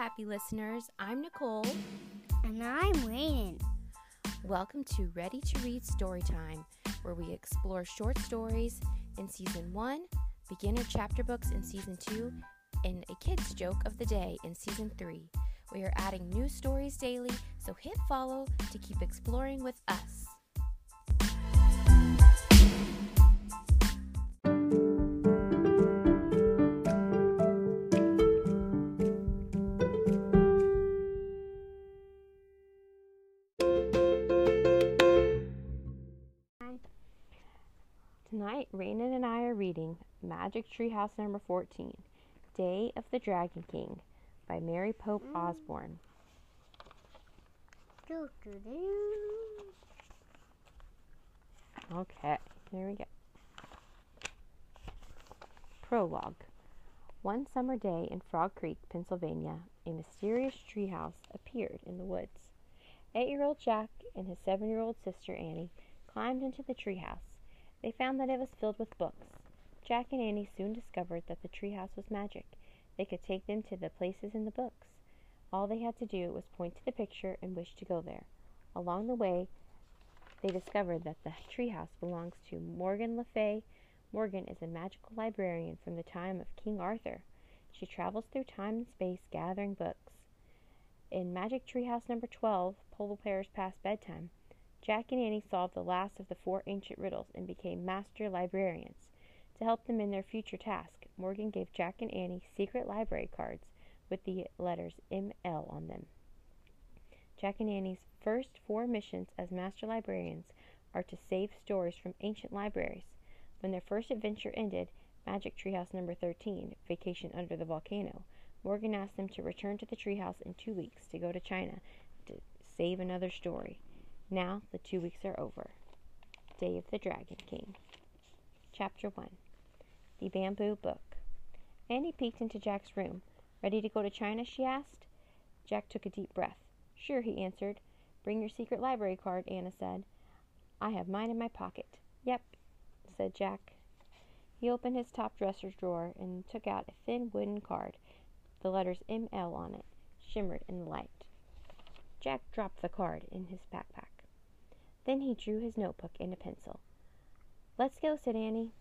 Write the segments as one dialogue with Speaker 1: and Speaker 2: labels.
Speaker 1: happy listeners. I'm Nicole.
Speaker 2: And I'm Rainen.
Speaker 1: Welcome to Ready to Read Storytime, where we explore short stories in Season 1, beginner chapter books in Season 2, and a kid's joke of the day in Season 3. We are adding new stories daily, so hit follow to keep exploring with us. Magic Tree House number 14, Day of the Dragon King by Mary Pope mm. Osborne. Okay, here we go. Prologue. One summer day in Frog Creek, Pennsylvania, a mysterious treehouse appeared in the woods. Eight year old Jack and his seven year old sister Annie climbed into the treehouse. They found that it was filled with books. Jack and Annie soon discovered that the treehouse was magic. They could take them to the places in the books. All they had to do was point to the picture and wish to go there. Along the way, they discovered that the treehouse belongs to Morgan Le Fay. Morgan is a magical librarian from the time of King Arthur. She travels through time and space gathering books. In Magic Treehouse number 12, Polar Bears Past Bedtime, Jack and Annie solved the last of the four ancient riddles and became master librarians. To help them in their future task, Morgan gave Jack and Annie secret library cards with the letters ML on them. Jack and Annie's first four missions as master librarians are to save stories from ancient libraries. When their first adventure ended, Magic Treehouse number 13, Vacation Under the Volcano, Morgan asked them to return to the treehouse in two weeks to go to China to save another story. Now the two weeks are over. Day of the Dragon King. Chapter 1 The Bamboo Book. Annie peeked into Jack's room. Ready to go to China? she asked. Jack took a deep breath. Sure, he answered. Bring your secret library card, Anna said. I have mine in my pocket. Yep, said Jack. He opened his top dresser drawer and took out a thin wooden card. The letters ML on it shimmered in the light. Jack dropped the card in his backpack. Then he drew his notebook and a pencil. Let's go, said Annie.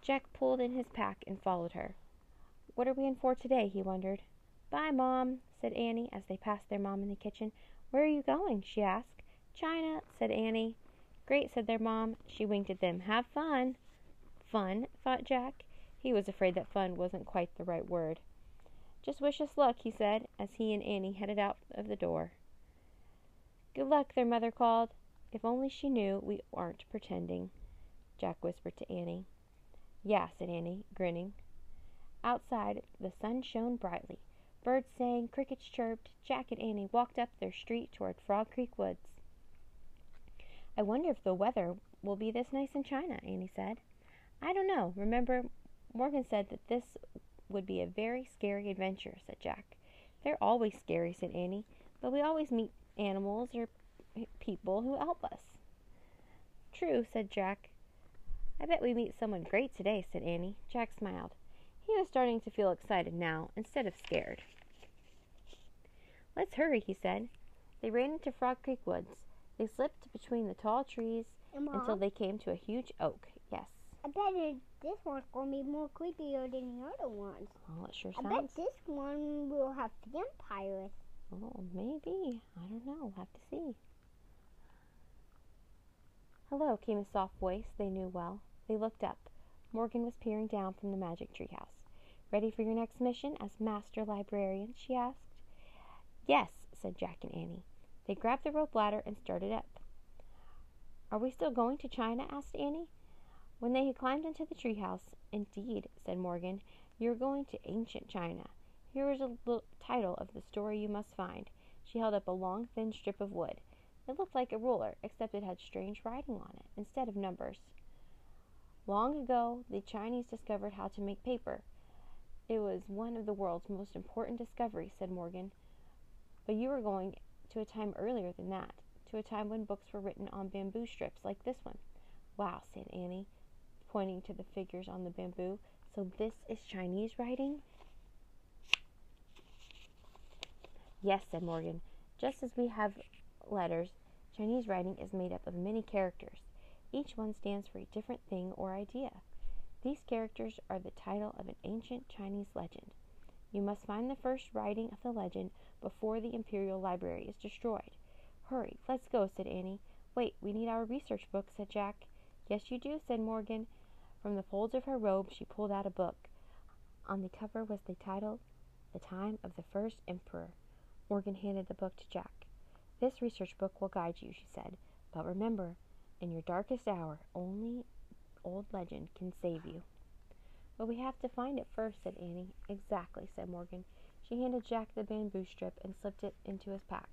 Speaker 1: Jack pulled in his pack and followed her. What are we in for today? he wondered. Bye, Mom, said Annie as they passed their mom in the kitchen. Where are you going? she asked. China, said Annie. Great, said their mom. She winked at them. Have fun. Fun, thought Jack. He was afraid that fun wasn't quite the right word. Just wish us luck, he said, as he and Annie headed out of the door. Good luck, their mother called. If only she knew we aren't pretending, Jack whispered to Annie. Yeah, said Annie, grinning. Outside, the sun shone brightly. Birds sang, crickets chirped. Jack and Annie walked up their street toward Frog Creek Woods. I wonder if the weather will be this nice in China, Annie said. I don't know. Remember, Morgan said that this would be a very scary adventure, said Jack. They're always scary, said Annie, but we always meet animals or people who help us. True, said Jack. I bet we meet someone great today, said Annie. Jack smiled. He was starting to feel excited now instead of scared. Let's hurry, he said. They ran into Frog Creek Woods. They slipped between the tall trees
Speaker 2: Mom,
Speaker 1: until they came to a huge oak. Yes.
Speaker 2: I bet it, this one's gonna be more creepier than the other ones.
Speaker 1: Well, it sure
Speaker 2: I bet this one will have vampires.
Speaker 1: Oh, maybe. I don't know. We'll have to see. Hello, came a soft voice they knew well. They looked up. Morgan was peering down from the magic tree house. Ready for your next mission as master librarian? she asked. Yes, said Jack and Annie. They grabbed the rope ladder and started up. Are we still going to China? asked Annie. When they had climbed into the treehouse, indeed, said Morgan, you're going to ancient China. Here is a little title of the story you must find. She held up a long, thin strip of wood. It looked like a ruler, except it had strange writing on it instead of numbers. Long ago, the Chinese discovered how to make paper. It was one of the world's most important discoveries, said Morgan. But you were going to a time earlier than that, to a time when books were written on bamboo strips like this one. Wow, said Annie, pointing to the figures on the bamboo. So this is Chinese writing? Yes, said Morgan. Just as we have letters, Chinese writing is made up of many characters. Each one stands for a different thing or idea. These characters are the title of an ancient Chinese legend. You must find the first writing of the legend before the Imperial Library is destroyed. Hurry, let's go, said Annie. Wait, we need our research book, said Jack. Yes, you do, said Morgan. From the folds of her robe, she pulled out a book. On the cover was the title, The Time of the First Emperor. Morgan handed the book to Jack. This research book will guide you, she said. But remember, in your darkest hour, only old legend can save you. But we have to find it first, said Annie. Exactly, said Morgan. She handed Jack the bamboo strip and slipped it into his pack.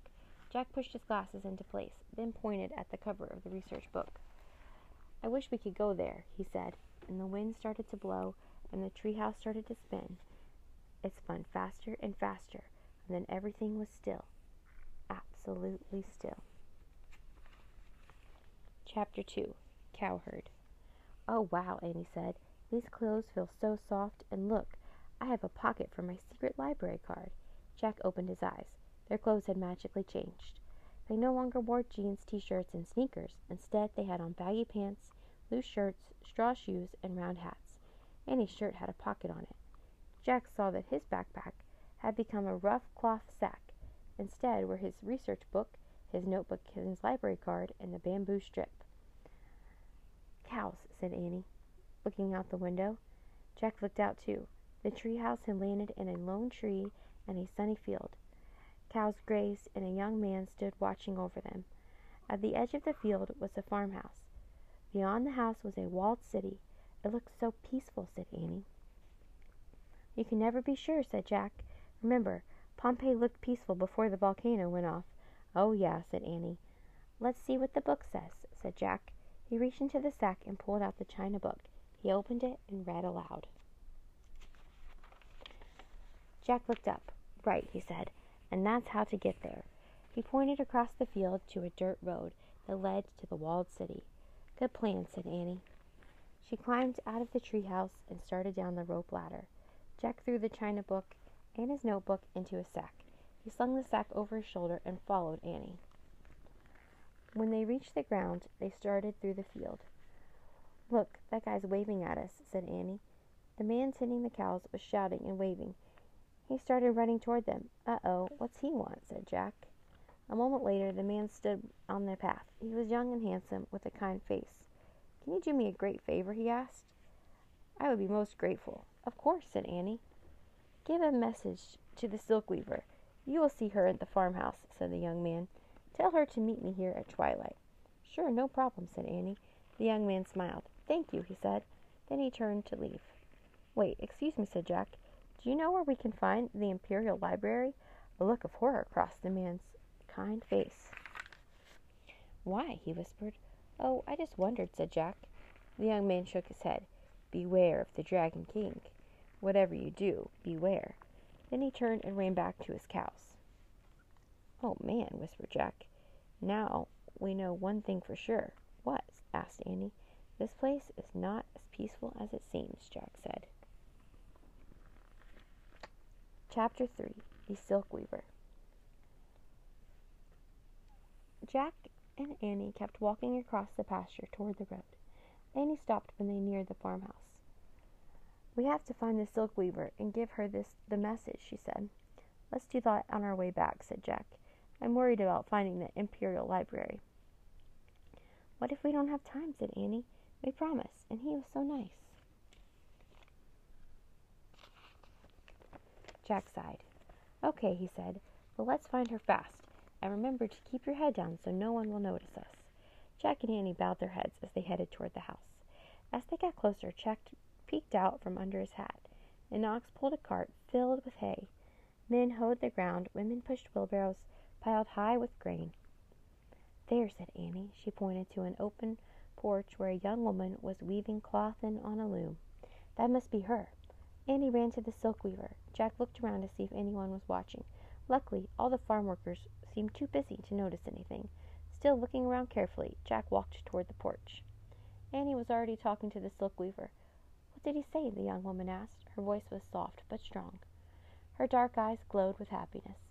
Speaker 1: Jack pushed his glasses into place, then pointed at the cover of the research book. I wish we could go there, he said, and the wind started to blow and the treehouse started to spin. It spun faster and faster, and then everything was still. Absolutely still. Chapter 2 Cowherd Oh, wow, Annie said. These clothes feel so soft, and look, I have a pocket for my secret library card. Jack opened his eyes. Their clothes had magically changed. They no longer wore jeans, t shirts, and sneakers. Instead, they had on baggy pants, loose shirts, straw shoes, and round hats. Annie's shirt had a pocket on it. Jack saw that his backpack had become a rough cloth sack. Instead were his research book, his notebook, his library card, and the bamboo strip. Cows, said Annie looking out the window. Jack looked out too. The tree house had landed in a lone tree and a sunny field. Cows grazed, and a young man stood watching over them. At the edge of the field was a farmhouse. Beyond the house was a walled city. It looked so peaceful, said Annie. You can never be sure, said Jack. Remember, Pompeii looked peaceful before the volcano went off. Oh, yeah, said Annie. Let's see what the book says, said Jack. He reached into the sack and pulled out the china book. He opened it and read aloud. Jack looked up. Right, he said, and that's how to get there. He pointed across the field to a dirt road that led to the walled city. Good plan, said Annie. She climbed out of the treehouse and started down the rope ladder. Jack threw the china book and his notebook into a sack. He slung the sack over his shoulder and followed Annie. When they reached the ground, they started through the field. Look, that guy's waving at us, said Annie. The man tending the cows was shouting and waving. He started running toward them. Uh oh, what's he want? said Jack. A moment later, the man stood on their path. He was young and handsome, with a kind face. Can you do me a great favor? he asked. I would be most grateful. Of course, said Annie. Give a message to the silk weaver. You will see her at the farmhouse, said the young man. Tell her to meet me here at twilight. Sure, no problem, said Annie. The young man smiled. Thank you, he said. Then he turned to leave. Wait, excuse me, said Jack. Do you know where we can find the Imperial Library? A look of horror crossed the man's kind face. Why? he whispered. Oh, I just wondered, said Jack. The young man shook his head. Beware of the Dragon King. Whatever you do, beware. Then he turned and ran back to his cows. Oh, man, whispered Jack. Now we know one thing for sure. What? asked Annie. This place is not as peaceful as it seems, Jack said. Chapter 3 The Silk Weaver Jack and Annie kept walking across the pasture toward the road. Annie stopped when they neared the farmhouse. We have to find the silk weaver and give her this the message, she said. Let's do that on our way back, said Jack. I'm worried about finding the Imperial Library. What if we don't have time? said Annie. We promise. And he was so nice. Jack sighed. Okay, he said, but let's find her fast. And remember to keep your head down so no one will notice us. Jack and Annie bowed their heads as they headed toward the house. As they got closer, Jack peeked out from under his hat. An ox pulled a cart filled with hay. Men hoed the ground, women pushed wheelbarrows piled high with grain. There, said Annie. She pointed to an open porch where a young woman was weaving clothin on a loom. That must be her. Annie ran to the silk weaver. Jack looked around to see if anyone was watching. Luckily, all the farm workers seemed too busy to notice anything. Still looking around carefully, Jack walked toward the porch. Annie was already talking to the silk weaver. What did he say? the young woman asked. Her voice was soft but strong. Her dark eyes glowed with happiness.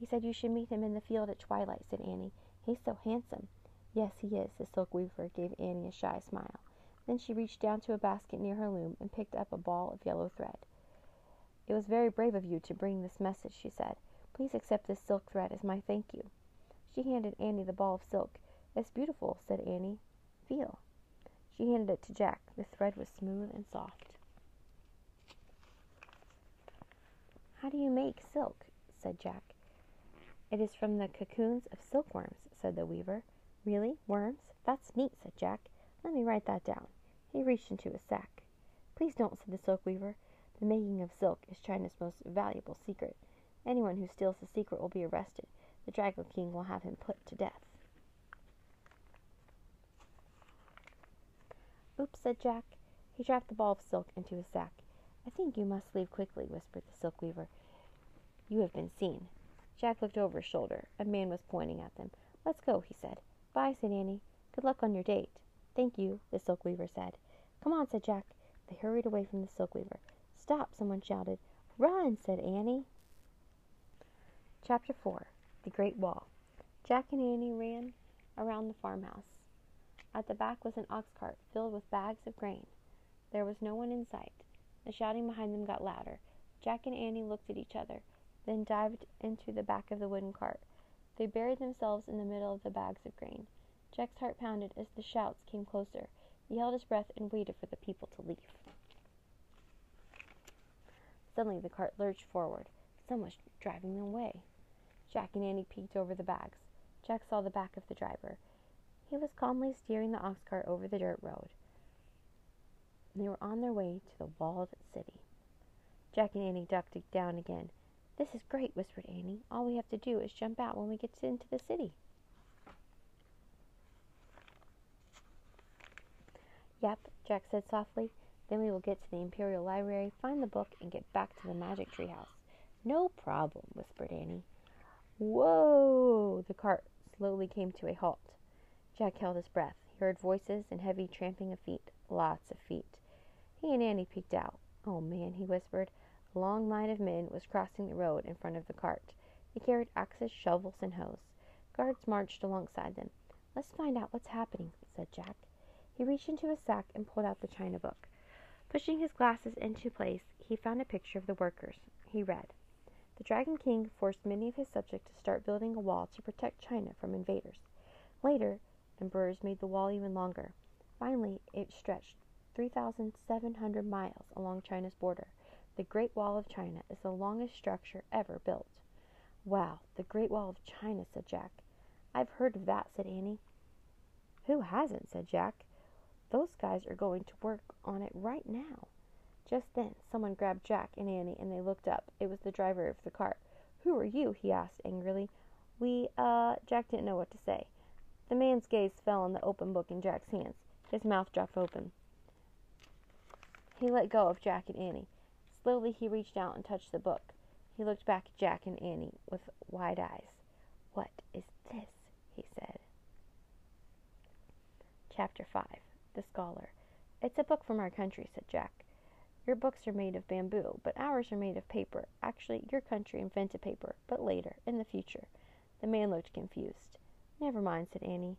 Speaker 1: He said you should meet him in the field at twilight, said Annie. He's so handsome. Yes, he is, the silk weaver gave Annie a shy smile. Then she reached down to a basket near her loom and picked up a ball of yellow thread. It was very brave of you to bring this message, she said. Please accept this silk thread as my thank you. She handed Annie the ball of silk. It's beautiful, said Annie. Feel. She handed it to Jack. The thread was smooth and soft. How do you make silk? said Jack. It is from the cocoons of silkworms, said the weaver. Really? Worms? That's neat, said Jack. Let me write that down. He reached into his sack. Please don't, said the silk weaver. The making of silk is China's most valuable secret. Anyone who steals the secret will be arrested. The Dragon King will have him put to death. Oops, said Jack. He dropped the ball of silk into his sack. I think you must leave quickly, whispered the silk weaver. You have been seen. Jack looked over his shoulder. A man was pointing at them. Let's go, he said. Bye, said Annie. Good luck on your date. Thank you, the silk weaver said. Come on, said Jack. They hurried away from the silk weaver. Stop, someone shouted. Run, said Annie. Chapter 4 The Great Wall. Jack and Annie ran around the farmhouse. At the back was an ox cart filled with bags of grain. There was no one in sight. The shouting behind them got louder. Jack and Annie looked at each other, then dived into the back of the wooden cart. They buried themselves in the middle of the bags of grain. Jack's heart pounded as the shouts came closer. He held his breath and waited for the people to leave. Suddenly the cart lurched forward. Someone was driving them away. Jack and Annie peeked over the bags. Jack saw the back of the driver. He was calmly steering the ox cart over the dirt road. They were on their way to the walled city. Jack and Annie ducked down again. This is great, whispered Annie. All we have to do is jump out when we get into the city. Yep, Jack said softly. Then we will get to the Imperial Library, find the book, and get back to the Magic Tree House. No problem, whispered Annie. Whoa! The cart slowly came to a halt. Jack held his breath. He heard voices and heavy tramping of feet. Lots of feet. He and Annie peeked out. Oh man, he whispered. A long line of men was crossing the road in front of the cart. They carried axes, shovels, and hoes. Guards marched alongside them. Let's find out what's happening, said Jack. He reached into his sack and pulled out the china book. Pushing his glasses into place, he found a picture of the workers. He read, The Dragon King forced many of his subjects to start building a wall to protect China from invaders. Later, emperors made the wall even longer. Finally, it stretched 3,700 miles along China's border. The Great Wall of China is the longest structure ever built. Wow, the Great Wall of China, said Jack. I've heard of that, said Annie. Who hasn't, said Jack. Those guys are going to work on it right now. Just then, someone grabbed Jack and Annie and they looked up. It was the driver of the cart. Who are you? he asked angrily. We, uh, Jack didn't know what to say. The man's gaze fell on the open book in Jack's hands. His mouth dropped open. He let go of Jack and Annie. Slowly he reached out and touched the book. He looked back at Jack and Annie with wide eyes. What is this? he said. Chapter 5 The Scholar. It's a book from our country, said Jack. Your books are made of bamboo, but ours are made of paper. Actually, your country invented paper, but later, in the future. The man looked confused. Never mind, said Annie.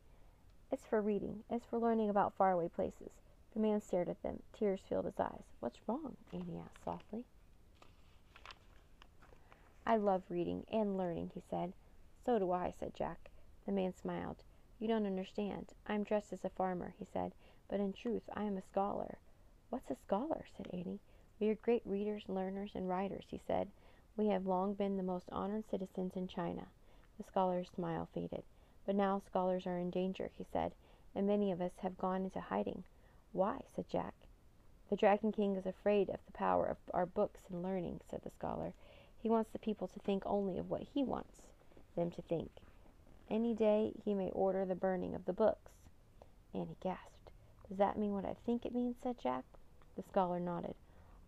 Speaker 1: It's for reading. It's for learning about faraway places. The man stared at them. Tears filled his eyes. What's wrong? Annie asked softly. I love reading and learning, he said. So do I, said Jack. The man smiled. You don't understand. I'm dressed as a farmer, he said, but in truth I am a scholar. What's a scholar? said Annie. We are great readers, learners, and writers, he said. We have long been the most honored citizens in China. The scholar's smile faded. But now scholars are in danger, he said, and many of us have gone into hiding. Why? said Jack. The Dragon King is afraid of the power of our books and learning, said the scholar. He wants the people to think only of what he wants them to think. Any day he may order the burning of the books. Annie gasped. Does that mean what I think it means? said Jack. The scholar nodded.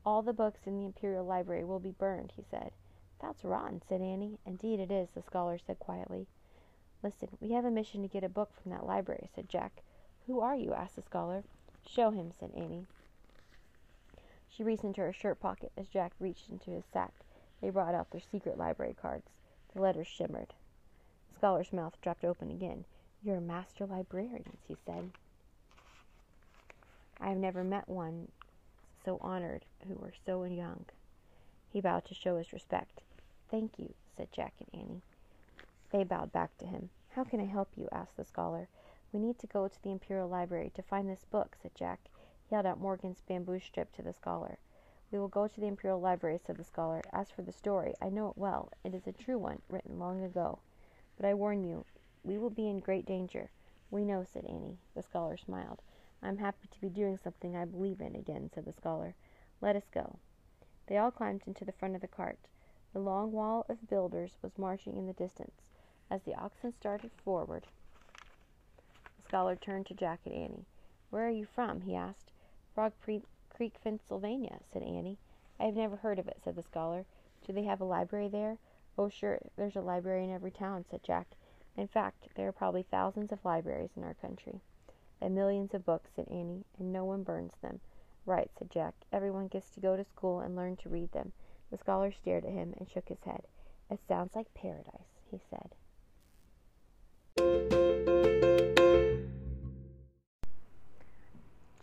Speaker 1: All the books in the Imperial Library will be burned, he said. That's rotten, said Annie. Indeed it is, the scholar said quietly. Listen, we have a mission to get a book from that library, said Jack. Who are you? asked the scholar. Show him, said Annie. She reached into her shirt pocket as Jack reached into his sack. They brought out their secret library cards. The letters shimmered. The scholar's mouth dropped open again. You're master librarians, he said. I have never met one so honored who were so young. He bowed to show his respect. Thank you, said Jack and Annie. They bowed back to him. How can I help you? asked the scholar. We need to go to the Imperial Library to find this book, said Jack. He held out Morgan's bamboo strip to the scholar. We will go to the Imperial Library, said the scholar. As for the story, I know it well. It is a true one, written long ago. But I warn you, we will be in great danger. We know, said Annie. The scholar smiled. I am happy to be doing something I believe in again, said the scholar. Let us go. They all climbed into the front of the cart. The long wall of builders was marching in the distance. As the oxen started forward, the scholar turned to Jack and Annie. Where are you from? he asked. Frog Creek, Pennsylvania, said Annie. I have never heard of it, said the scholar. Do they have a library there? Oh, sure, there's a library in every town, said Jack. In fact, there are probably thousands of libraries in our country. And millions of books, said Annie, and no one burns them. Right, said Jack. Everyone gets to go to school and learn to read them. The scholar stared at him and shook his head. It sounds like paradise, he said.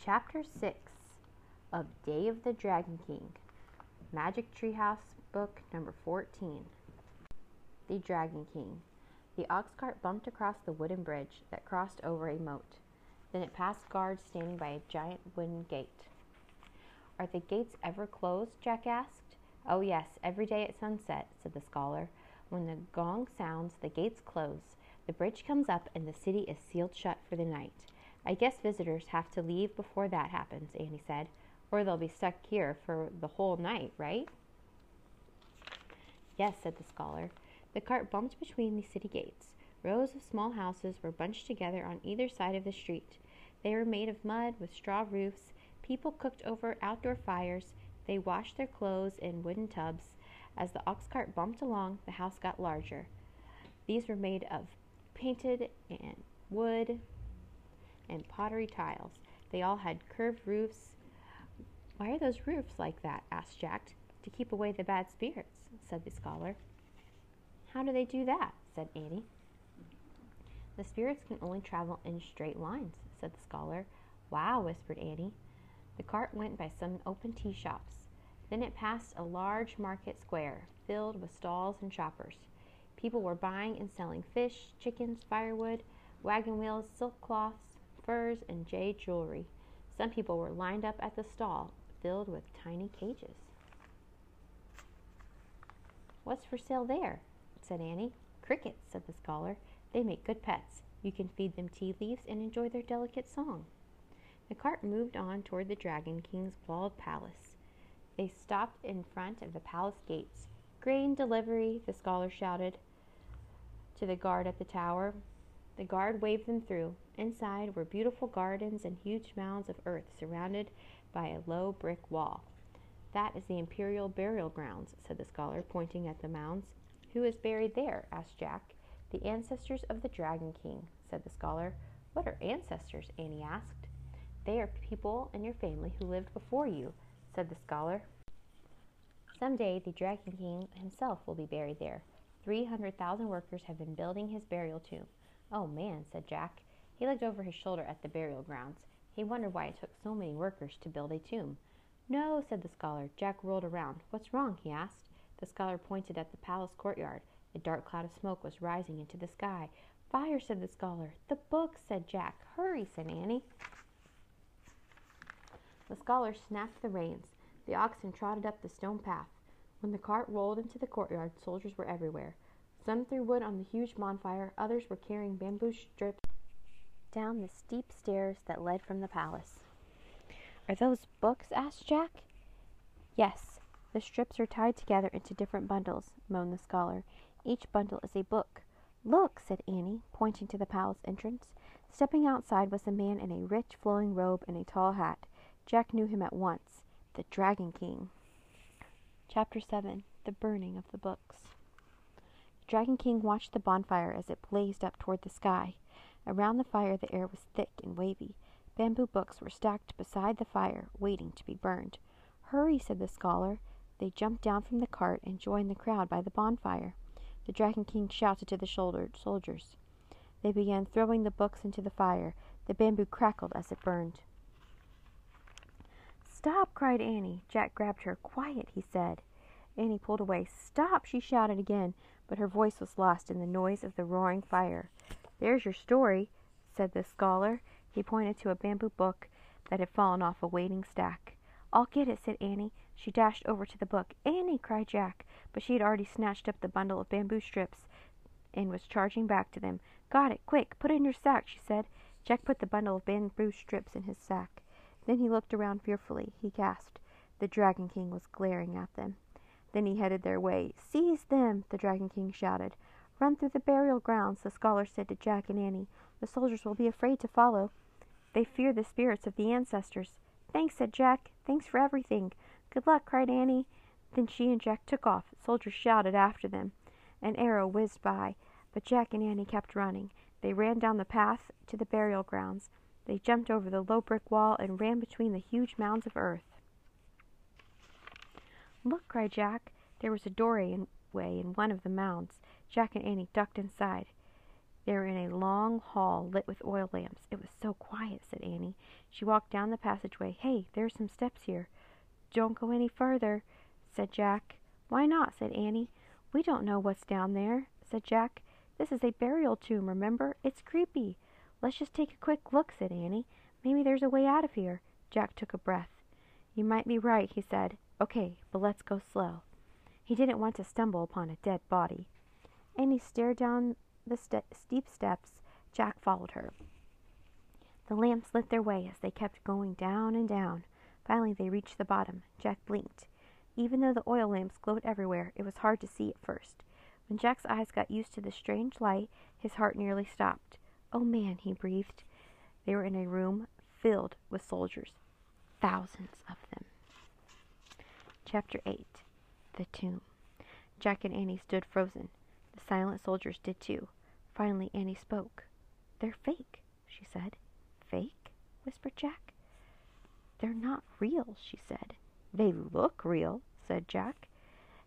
Speaker 1: Chapter 6 of Day of the Dragon King, Magic Treehouse, book number 14. The Dragon King. The ox cart bumped across the wooden bridge that crossed over a moat. Then it passed guards standing by a giant wooden gate. Are the gates ever closed? Jack asked. Oh, yes, every day at sunset, said the scholar. When the gong sounds, the gates close. The bridge comes up and the city is sealed shut for the night. I guess visitors have to leave before that happens, Annie said, or they'll be stuck here for the whole night, right? Yes, said the scholar. The cart bumped between the city gates. Rows of small houses were bunched together on either side of the street. They were made of mud with straw roofs. People cooked over outdoor fires. They washed their clothes in wooden tubs. As the ox cart bumped along, the house got larger. These were made of painted and wood and pottery tiles. They all had curved roofs. Why are those roofs like that? asked Jack. To keep away the bad spirits, said the scholar. How do they do that? said Annie. The spirits can only travel in straight lines, said the scholar. Wow, whispered Annie. The cart went by some open tea shops. Then it passed a large market square filled with stalls and shoppers. People were buying and selling fish, chickens, firewood, wagon wheels, silk cloths, furs, and jade jewelry. Some people were lined up at the stall, filled with tiny cages. What's for sale there? said Annie. Crickets, said the scholar. They make good pets. You can feed them tea leaves and enjoy their delicate song. The cart moved on toward the Dragon King's walled palace. They stopped in front of the palace gates. Grain delivery, the scholar shouted to the guard at the tower. The guard waved them through. Inside were beautiful gardens and huge mounds of earth surrounded by a low brick wall. That is the imperial burial grounds, said the scholar, pointing at the mounds. Who is buried there? asked Jack. The ancestors of the Dragon King, said the scholar. What are ancestors? Annie asked. They are people in your family who lived before you, said the scholar. Some day the Dragon King himself will be buried there. Three hundred thousand workers have been building his burial tomb. Oh man, said Jack. He looked over his shoulder at the burial grounds. He wondered why it took so many workers to build a tomb. No, said the scholar. Jack rolled around. What's wrong? he asked. The scholar pointed at the palace courtyard. A dark cloud of smoke was rising into the sky. Fire, said the scholar. The book, said Jack. Hurry, said Annie. The scholar snapped the reins. The oxen trotted up the stone path. When the cart rolled into the courtyard, soldiers were everywhere. Some threw wood on the huge bonfire, others were carrying bamboo strips down the steep stairs that led from the palace. Are those books? asked Jack. Yes, the strips are tied together into different bundles, moaned the scholar. Each bundle is a book. Look, said Annie, pointing to the palace entrance. Stepping outside was a man in a rich flowing robe and a tall hat. Jack knew him at once the Dragon King. Chapter 7 The Burning of the Books. Dragon King watched the bonfire as it blazed up toward the sky. Around the fire, the air was thick and wavy. Bamboo books were stacked beside the fire, waiting to be burned. Hurry, said the scholar. They jumped down from the cart and joined the crowd by the bonfire. the Dragon King shouted to the shoulder soldiers. They began throwing the books into the fire. The bamboo crackled as it burned. Stop! cried Annie. Jack grabbed her. Quiet, he said. Annie pulled away. Stop! she shouted again, but her voice was lost in the noise of the roaring fire. There's your story, said the scholar. He pointed to a bamboo book that had fallen off a waiting stack. I'll get it, said Annie. She dashed over to the book. Annie, cried Jack, but she had already snatched up the bundle of bamboo strips and was charging back to them. Got it, quick, put it in your sack, she said. Jack put the bundle of bamboo strips in his sack. Then he looked around fearfully. He gasped. The Dragon King was glaring at them. Then he headed their way. Seize them! the Dragon King shouted. Run through the burial grounds, the scholar said to Jack and Annie. The soldiers will be afraid to follow. They fear the spirits of the ancestors. Thanks, said Jack. Thanks for everything. Good luck, cried Annie. Then she and Jack took off. Soldiers shouted after them. An arrow whizzed by, but Jack and Annie kept running. They ran down the path to the burial grounds. They jumped over the low brick wall and ran between the huge mounds of earth. Look, cried Jack. There was a doorway in one of the mounds. Jack and Annie ducked inside. They were in a long hall lit with oil lamps. It was so quiet, said Annie. She walked down the passageway. Hey, there are some steps here. Don't go any further, said Jack. Why not? said Annie. We don't know what's down there, said Jack. This is a burial tomb, remember? It's creepy. Let's just take a quick look, said Annie. Maybe there's a way out of here. Jack took a breath. You might be right, he said. Okay, but let's go slow. He didn't want to stumble upon a dead body. Annie stared down the steep steps. Jack followed her. The lamps lit their way as they kept going down and down. Finally, they reached the bottom. Jack blinked. Even though the oil lamps glowed everywhere, it was hard to see at first. When Jack's eyes got used to the strange light, his heart nearly stopped. Oh man, he breathed. They were in a room filled with soldiers, thousands of them. Chapter 8 The Tomb. Jack and Annie stood frozen. The silent soldiers did too. Finally, Annie spoke. They're fake, she said. Fake? whispered Jack. They're not real, she said. They look real, said Jack.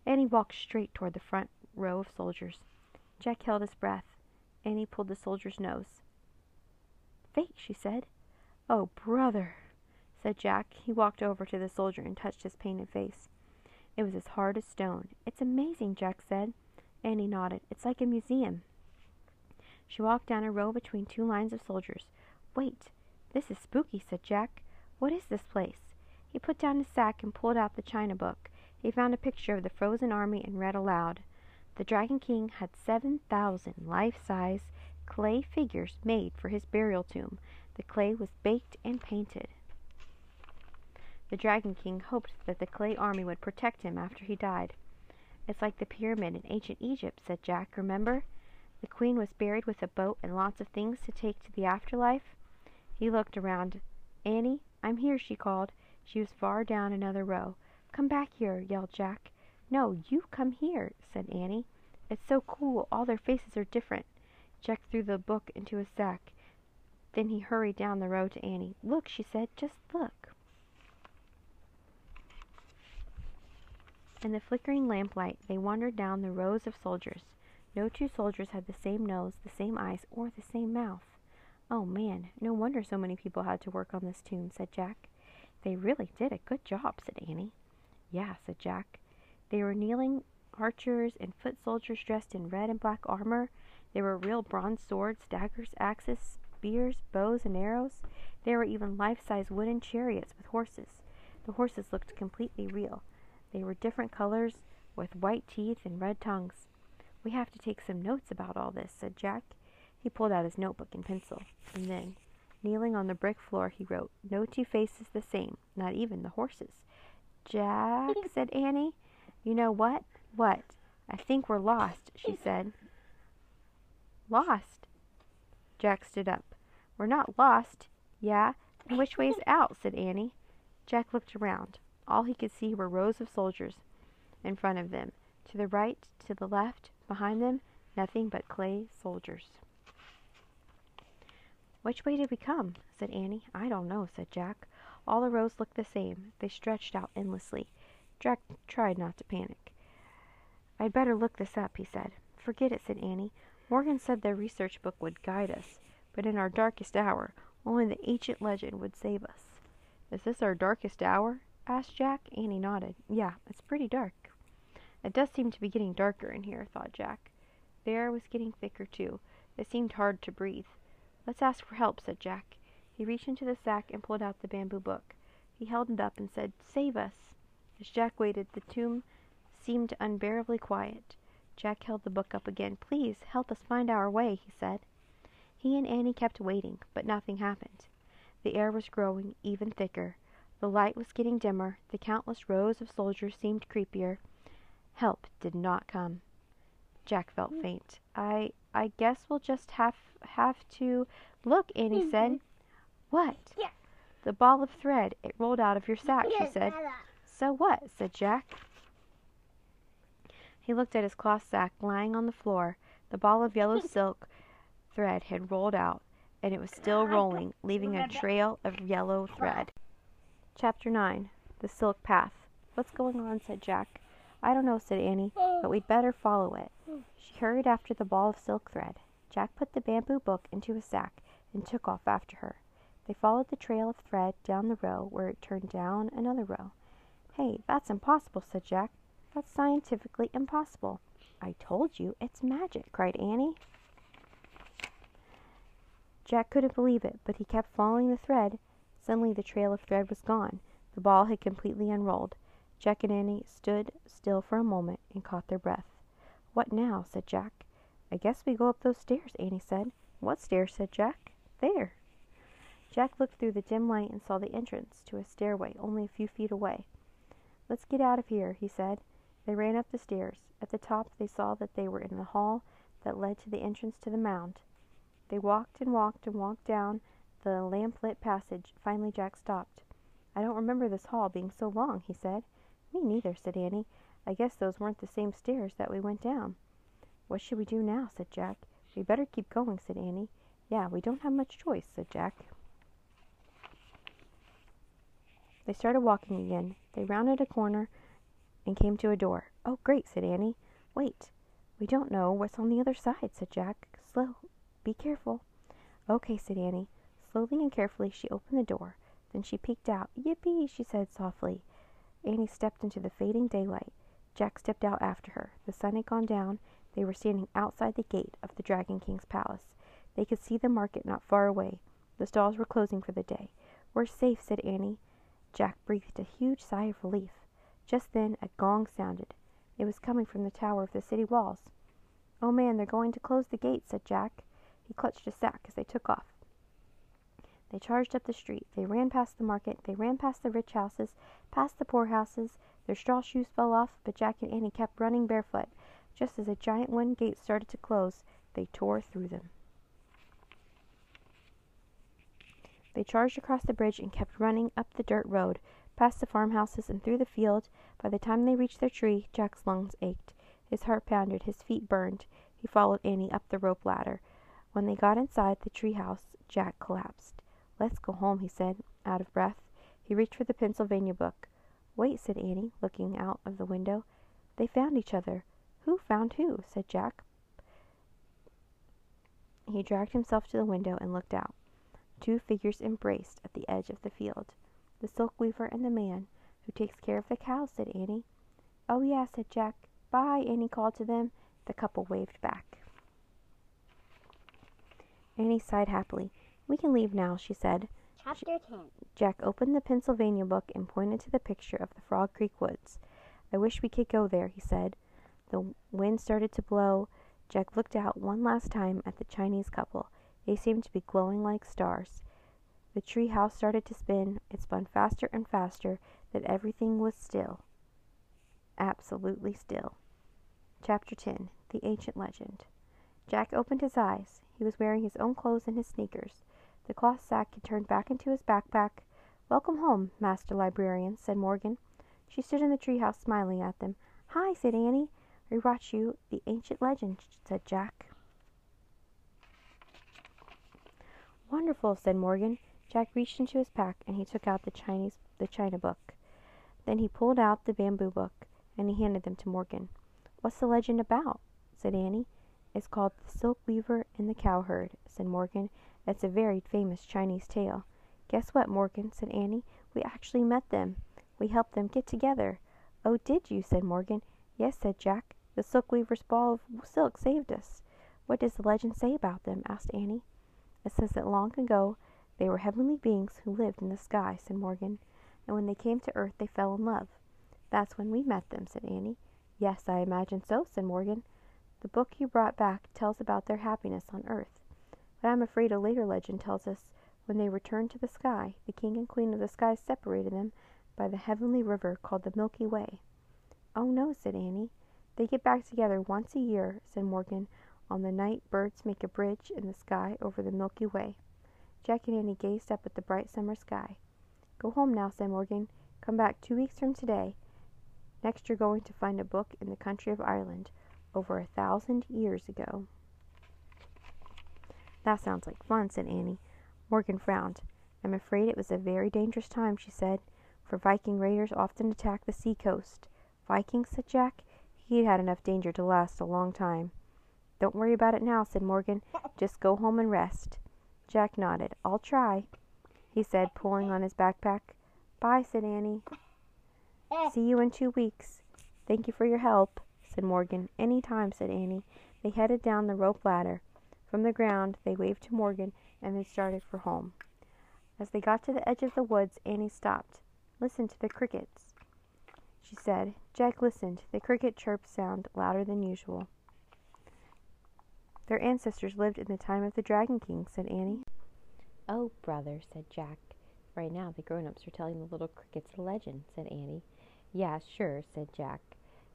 Speaker 1: Annie walked straight toward the front row of soldiers. Jack held his breath. Annie pulled the soldier's nose. Fake, she said. Oh, brother, said Jack. He walked over to the soldier and touched his painted face. It was as hard as stone. It's amazing, Jack said. Annie nodded. It's like a museum. She walked down a row between two lines of soldiers. Wait, this is spooky, said Jack. What is this place? He put down his sack and pulled out the china book. He found a picture of the frozen army and read aloud. The Dragon King had seven thousand life-size clay figures made for his burial tomb. The clay was baked and painted. The Dragon King hoped that the clay army would protect him after he died. It's like the pyramid in ancient Egypt, said Jack. Remember? The queen was buried with a boat and lots of things to take to the afterlife. He looked around. Annie, I'm here, she called. She was far down another row. Come back here, yelled Jack. No, you come here, said Annie. It's so cool. All their faces are different. Jack threw the book into his sack. Then he hurried down the row to Annie. Look, she said, just look. In the flickering lamplight, they wandered down the rows of soldiers. No two soldiers had the same nose, the same eyes, or the same mouth. Oh man, no wonder so many people had to work on this tomb, said Jack. They really did a good job, said Annie. Yeah, said Jack. They were kneeling archers and foot soldiers dressed in red and black armor. There were real bronze swords, daggers, axes, spears, bows, and arrows. There were even life size wooden chariots with horses. The horses looked completely real. They were different colors, with white teeth and red tongues. We have to take some notes about all this, said Jack. He pulled out his notebook and pencil, and then, kneeling on the brick floor, he wrote, No two faces the same, not even the horses. Jack, said Annie, you know what? What? I think we're lost, she said. Lost? Jack stood up. We're not lost. Yeah? And which way's out? said Annie. Jack looked around. All he could see were rows of soldiers in front of them. To the right, to the left, behind them, nothing but clay soldiers. Which way did we come? said Annie. I don't know, said Jack. All the rows looked the same. They stretched out endlessly. Jack tried not to panic. I'd better look this up, he said. Forget it, said Annie. Morgan said their research book would guide us, but in our darkest hour, only the ancient legend would save us. Is this our darkest hour? Asked Jack. Annie nodded. Yeah, it's pretty dark. It does seem to be getting darker in here, thought Jack. The air was getting thicker, too. It seemed hard to breathe. Let's ask for help, said Jack. He reached into the sack and pulled out the bamboo book. He held it up and said, Save us. As Jack waited, the tomb seemed unbearably quiet. Jack held the book up again. Please help us find our way, he said. He and Annie kept waiting, but nothing happened. The air was growing even thicker. The light was getting dimmer. The countless rows of soldiers seemed creepier. Help did not come. Jack felt faint. I I guess we'll just have have to look, Annie said. What?
Speaker 2: Yeah.
Speaker 1: The ball of thread. It rolled out of your sack, she said. So what? said Jack. He looked at his cloth sack lying on the floor. The ball of yellow silk thread had rolled out, and it was still rolling, leaving a trail of yellow thread. Chapter 9 The Silk Path. What's going on? said Jack. I don't know, said Annie, but we'd better follow it. She hurried after the ball of silk thread. Jack put the bamboo book into his sack and took off after her. They followed the trail of thread down the row where it turned down another row. Hey, that's impossible, said Jack. That's scientifically impossible. I told you, it's magic, cried Annie. Jack couldn't believe it, but he kept following the thread. Suddenly the trail of thread was gone. The ball had completely unrolled. Jack and Annie stood still for a moment and caught their breath. What now? said Jack. I guess we go up those stairs, Annie said. What stairs? said Jack. There. Jack looked through the dim light and saw the entrance to a stairway only a few feet away. Let's get out of here, he said. They ran up the stairs. At the top they saw that they were in the hall that led to the entrance to the mound. They walked and walked and walked down the lamp-lit passage. Finally Jack stopped. I don't remember this hall being so long, he said. Me neither, said Annie. I guess those weren't the same stairs that we went down. What should we do now? said Jack. We better keep going, said Annie. Yeah, we don't have much choice, said Jack. They started walking again. They rounded a corner and came to a door. Oh, great, said Annie. Wait. We don't know what's on the other side, said Jack. Slow. Be careful. Okay, said Annie. Slowly and carefully she opened the door. Then she peeked out. Yippee, she said softly. Annie stepped into the fading daylight. Jack stepped out after her. The sun had gone down. They were standing outside the gate of the Dragon King's palace. They could see the market not far away. The stalls were closing for the day. We're safe, said Annie. Jack breathed a huge sigh of relief. Just then a gong sounded. It was coming from the tower of the city walls. Oh man, they're going to close the gates, said Jack. He clutched his sack as they took off. They charged up the street. They ran past the market. They ran past the rich houses, past the poor houses. Their straw shoes fell off, but Jack and Annie kept running barefoot. Just as a giant wooden gate started to close, they tore through them. They charged across the bridge and kept running up the dirt road, past the farmhouses and through the field. By the time they reached their tree, Jack's lungs ached. His heart pounded, his feet burned. He followed Annie up the rope ladder. When they got inside the tree house, Jack collapsed. Let's go home, he said, out of breath. He reached for the Pennsylvania book. Wait, said Annie, looking out of the window. They found each other. Who found who? said Jack. He dragged himself to the window and looked out. Two figures embraced at the edge of the field. The silk weaver and the man who takes care of the cows, said Annie. Oh, yeah, said Jack. Bye, Annie called to them. The couple waved back. Annie sighed happily. We can leave now, she said.
Speaker 2: Chapter 10.
Speaker 1: Jack opened the Pennsylvania book and pointed to the picture of the Frog Creek woods. I wish we could go there, he said. The wind started to blow. Jack looked out one last time at the Chinese couple. They seemed to be glowing like stars. The tree house started to spin. It spun faster and faster, that everything was still. Absolutely still. Chapter 10 The Ancient Legend. Jack opened his eyes. He was wearing his own clothes and his sneakers. The cloth sack he turned back into his backpack. Welcome home, Master Librarian, said Morgan. She stood in the treehouse smiling at them. Hi, said Annie. We brought you the ancient legend, said Jack. Wonderful, said Morgan. Jack reached into his pack and he took out the Chinese the China book. Then he pulled out the bamboo book and he handed them to Morgan. What's the legend about? said Annie. It's called The Silk Weaver and the Cowherd, said Morgan. It's a very famous Chinese tale. Guess what, Morgan, said Annie. We actually met them. We helped them get together. Oh, did you? said Morgan. Yes, said Jack. The silk weaver's ball of silk saved us. What does the legend say about them? asked Annie. It says that long ago they were heavenly beings who lived in the sky, said Morgan. And when they came to earth they fell in love. That's when we met them, said Annie. Yes, I imagine so, said Morgan. The book you brought back tells about their happiness on earth. But I'm afraid a later legend tells us when they returned to the sky, the king and queen of the sky separated them by the heavenly river called the Milky Way. Oh, no, said Annie. They get back together once a year, said Morgan, on the night birds make a bridge in the sky over the Milky Way. Jack and Annie gazed up at the bright summer sky. Go home now, said Morgan. Come back two weeks from today. Next, you're going to find a book in the country of Ireland over a thousand years ago. That sounds like fun, said Annie. Morgan frowned. I'm afraid it was a very dangerous time, she said, for Viking raiders often attack the sea coast. Vikings, said Jack. He'd had enough danger to last a long time. Don't worry about it now, said Morgan. Just go home and rest. Jack nodded. I'll try, he said, pulling on his backpack. Bye, said Annie. See you in two weeks. Thank you for your help, said Morgan. Any time, said Annie. They headed down the rope ladder. From the ground, they waved to Morgan and then started for home. As they got to the edge of the woods, Annie stopped. Listen to the crickets, she said. Jack listened. The cricket chirp sounded louder than usual. Their ancestors lived in the time of the Dragon King, said Annie. Oh, brother, said Jack. Right now, the grown ups are telling the little crickets a legend, said Annie. Yeah, sure, said Jack.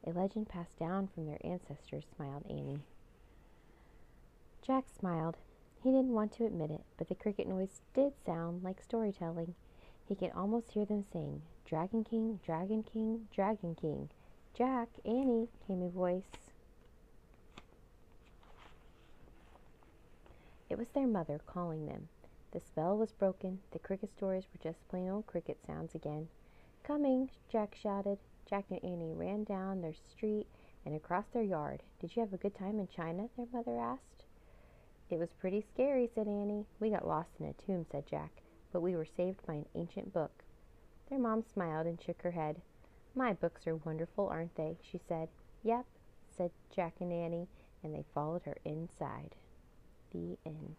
Speaker 1: A legend passed down from their ancestors, smiled Annie. Jack smiled. He didn't want to admit it, but the cricket noise did sound like storytelling. He could almost hear them sing, Dragon King, Dragon King, Dragon King. Jack, Annie, came a voice. It was their mother calling them. The spell was broken. The cricket stories were just plain old cricket sounds again. Coming, Jack shouted. Jack and Annie ran down their street and across their yard. Did you have a good time in China? their mother asked. It was pretty scary, said Annie. We got lost in a tomb, said Jack, but we were saved by an ancient book. Their mom smiled and shook her head. My books are wonderful, aren't they? she said. Yep, said Jack and Annie, and they followed her inside. The end.